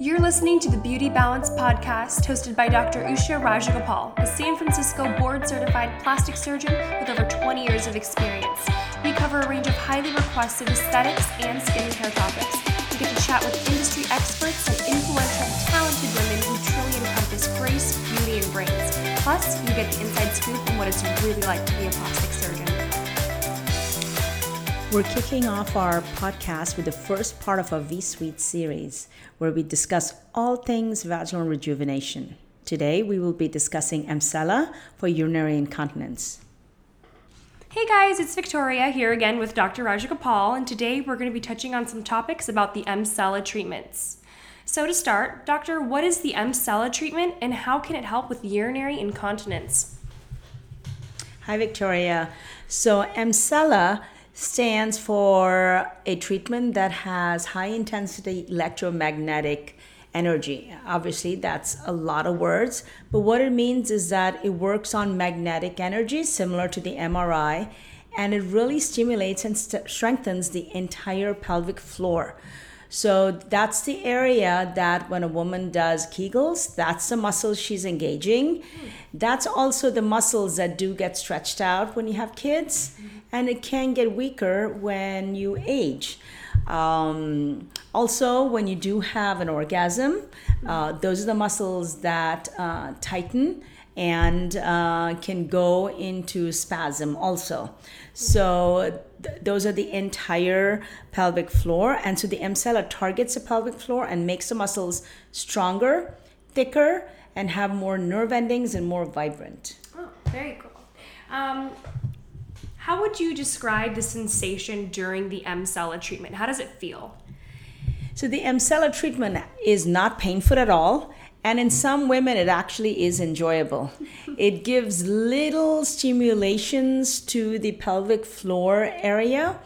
You're listening to the Beauty Balance podcast hosted by Dr. Usha Rajagopal, a San Francisco board certified plastic surgeon with over 20 years of experience. We cover a range of highly requested aesthetics and skincare topics. We get to chat with industry experts and influential, talented women who truly encompass grace, beauty, and brains. Plus, you get the inside scoop on what it's really like to be a plastic surgeon. We're kicking off our podcast with the first part of our V Suite series, where we discuss all things vaginal rejuvenation. Today, we will be discussing Emsella for urinary incontinence. Hey guys, it's Victoria here again with Dr. Rajagopal, and today we're going to be touching on some topics about the Emsella treatments. So, to start, Doctor, what is the Emsella treatment and how can it help with urinary incontinence? Hi, Victoria. So, Emsella stands for a treatment that has high intensity electromagnetic energy. Obviously, that's a lot of words, but what it means is that it works on magnetic energy similar to the MRI, and it really stimulates and st- strengthens the entire pelvic floor. So that's the area that when a woman does Kegels, that's the muscles she's engaging. That's also the muscles that do get stretched out when you have kids, and it can get weaker when you age. Um, also, when you do have an orgasm, uh, those are the muscles that uh, tighten and uh, can go into spasm also. So th- those are the entire pelvic floor. And so the Emsella targets the pelvic floor and makes the muscles stronger, thicker, and have more nerve endings and more vibrant. Oh, very cool. Um, how would you describe the sensation during the Emsella treatment? How does it feel? So the Emsella treatment is not painful at all. And in mm. some women, it actually is enjoyable. it gives little stimulations to the pelvic floor area.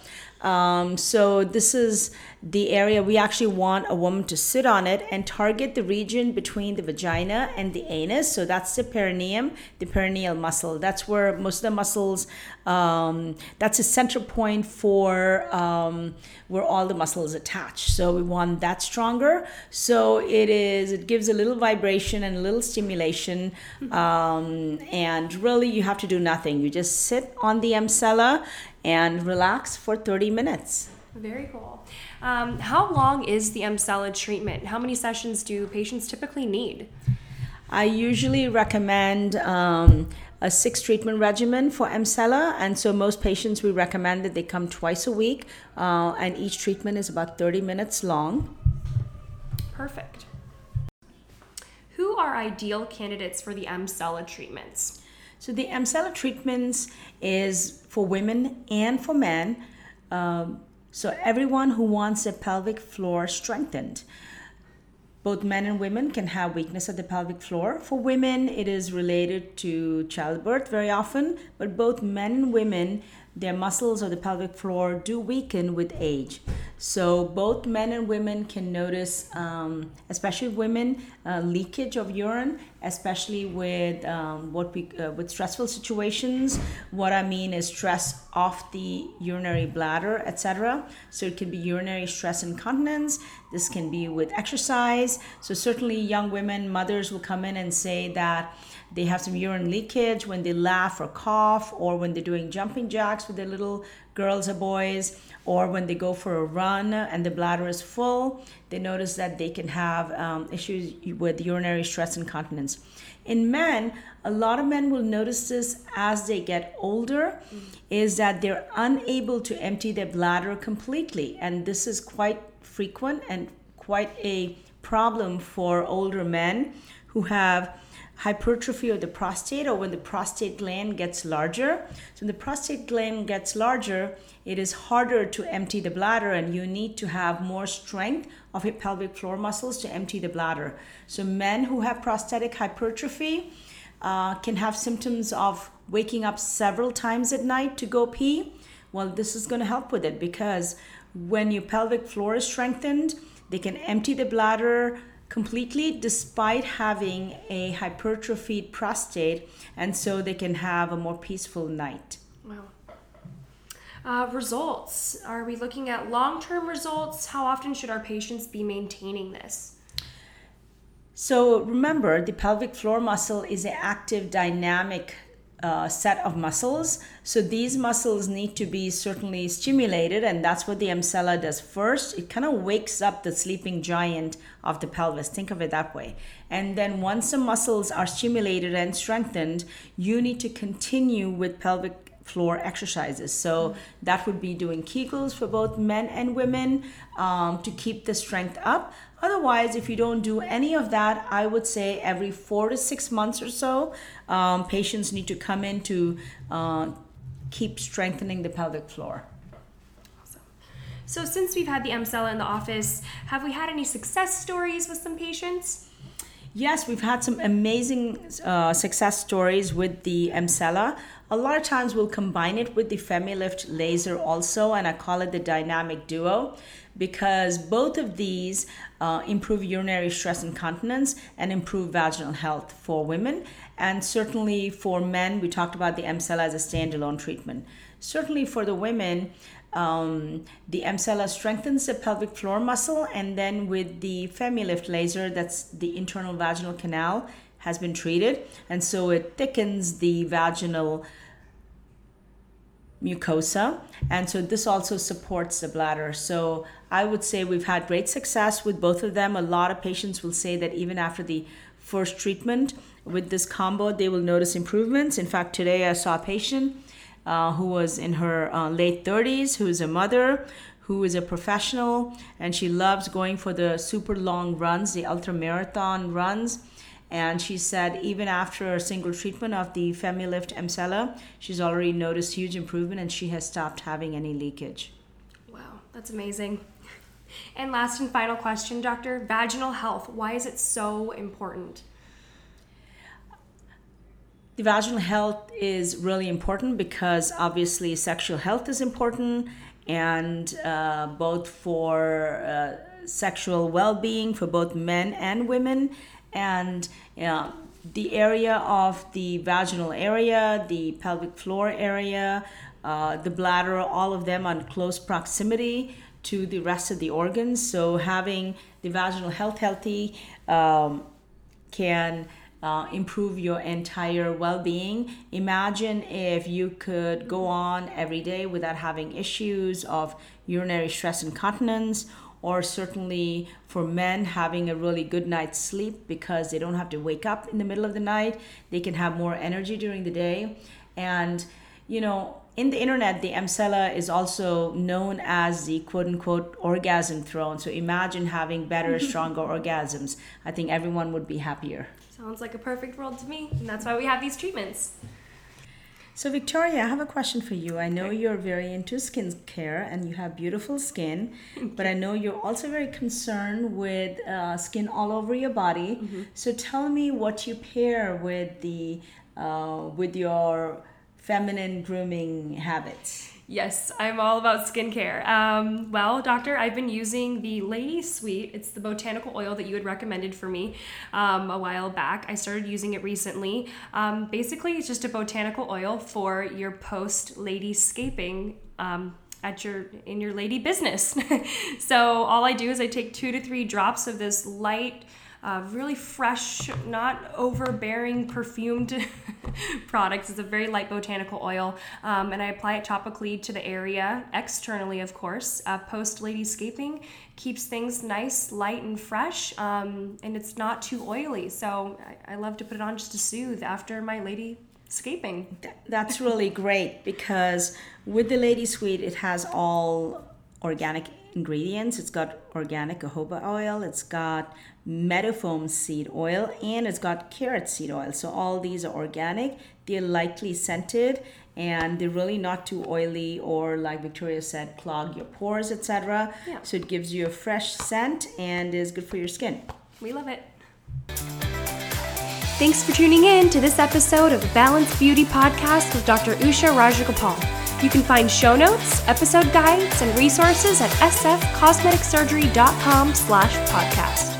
Um, so, this is the area we actually want a woman to sit on it and target the region between the vagina and the anus. So, that's the perineum, the perineal muscle. That's where most of the muscles, um, that's a center point for um, where all the muscles attach. So, we want that stronger. So, it is, it gives a little vibration and a little stimulation. Um, and really, you have to do nothing. You just sit on the Emsella and relax for 30 minutes. Very cool. Um, how long is the Emsella treatment? How many sessions do patients typically need? I usually recommend um, a six treatment regimen for Emsella, and so most patients we recommend that they come twice a week, uh, and each treatment is about 30 minutes long. Perfect. Who are ideal candidates for the Emsella treatments? So the Emsella treatments is for women and for men. Um, so everyone who wants a pelvic floor strengthened. Both men and women can have weakness at the pelvic floor. For women, it is related to childbirth very often, but both men and women, their muscles of the pelvic floor do weaken with age. So both men and women can notice, um, especially women, uh, leakage of urine, especially with um, what we uh, with stressful situations. What I mean is stress off the urinary bladder, etc. So it can be urinary stress incontinence. This can be with exercise. So certainly, young women, mothers will come in and say that they have some urine leakage when they laugh or cough, or when they're doing jumping jacks with their little girls or boys, or when they go for a run and the bladder is full, they notice that they can have um, issues with urinary stress incontinence. In men, a lot of men will notice this as they get older, mm-hmm. is that they're unable to empty their bladder completely. And this is quite frequent and quite a problem for older men who have hypertrophy of the prostate or when the prostate gland gets larger. So when the prostate gland gets larger, it is harder to empty the bladder and you need to have more strength of your pelvic floor muscles to empty the bladder. So men who have prostatic hypertrophy uh, can have symptoms of waking up several times at night to go pee. Well, this is going to help with it because when your pelvic floor is strengthened, they can empty the bladder completely despite having a hypertrophied prostate, and so they can have a more peaceful night. Wow. Uh, results. Are we looking at long term results? How often should our patients be maintaining this? So remember, the pelvic floor muscle is an active, dynamic uh, set of muscles. So these muscles need to be certainly stimulated, and that's what the Emsella does first. It kind of wakes up the sleeping giant of the pelvis. Think of it that way. And then once the muscles are stimulated and strengthened, you need to continue with pelvic floor exercises. So that would be doing Kegels for both men and women um, to keep the strength up. Otherwise, if you don't do any of that, I would say every four to six months or so, um, patients need to come in to uh, keep strengthening the pelvic floor. So, since we've had the Emsella in the office, have we had any success stories with some patients? Yes, we've had some amazing uh, success stories with the Emsella. A lot of times we'll combine it with the FemiLift laser also, and I call it the dynamic duo because both of these uh, improve urinary stress incontinence and improve vaginal health for women. And certainly for men, we talked about the Emsella as a standalone treatment. Certainly for the women, um, the Emsella strengthens the pelvic floor muscle, and then with the FemiLift laser, that's the internal vaginal canal, has been treated, and so it thickens the vaginal mucosa, and so this also supports the bladder. So I would say we've had great success with both of them. A lot of patients will say that even after the first treatment with this combo, they will notice improvements. In fact, today I saw a patient uh, who was in her uh, late 30s, who is a mother, who is a professional, and she loves going for the super long runs, the ultra marathon runs. And she said even after a single treatment of the FemiLift Emsella, she's already noticed huge improvement and she has stopped having any leakage. Wow, that's amazing. And last and final question, doctor vaginal health. Why is it so important? The vaginal health is really important because obviously sexual health is important, and uh, both for uh, sexual well being for both men and women. And uh, the area of the vaginal area, the pelvic floor area, uh, the bladder, all of them on close proximity to the rest of the organs. So having the vaginal health healthy um, can uh, improve your entire well-being. Imagine if you could go on every day without having issues of urinary stress incontinence or certainly for men having a really good night's sleep because they don't have to wake up in the middle of the night they can have more energy during the day and you know in the internet, the Emsella is also known as the quote unquote orgasm throne. So imagine having better, stronger orgasms. I think everyone would be happier. Sounds like a perfect world to me. And that's why we have these treatments. So, Victoria, I have a question for you. I know you're very into skin care and you have beautiful skin, but I know you're also very concerned with uh, skin all over your body. Mm-hmm. So, tell me what you pair with the uh, with your feminine grooming habits? Yes, I'm all about skincare. Um, well, doctor, I've been using the Lady Suite. It's the botanical oil that you had recommended for me um, a while back. I started using it recently. Um, basically, it's just a botanical oil for your post lady scaping um, at your in your lady business. so all I do is I take two to three drops of this light uh, really fresh, not overbearing perfumed products. It's a very light botanical oil, um, and I apply it topically to the area, externally, of course. Uh, Post Ladyscaping keeps things nice, light, and fresh, um, and it's not too oily. So I, I love to put it on just to soothe after my lady scaping. That's really great because with the Lady Suite, it has all organic ingredients. It's got organic jojoba oil, it's got meadowfoam seed oil, and it's got carrot seed oil. So all these are organic. They're lightly scented and they're really not too oily or like Victoria said, clog your pores, etc. Yeah. So it gives you a fresh scent and is good for your skin. We love it. Thanks for tuning in to this episode of the Balanced Beauty Podcast with Dr. Usha Rajagopal. You can find show notes, episode guides, and resources at sfcosmeticsurgery.com slash podcast.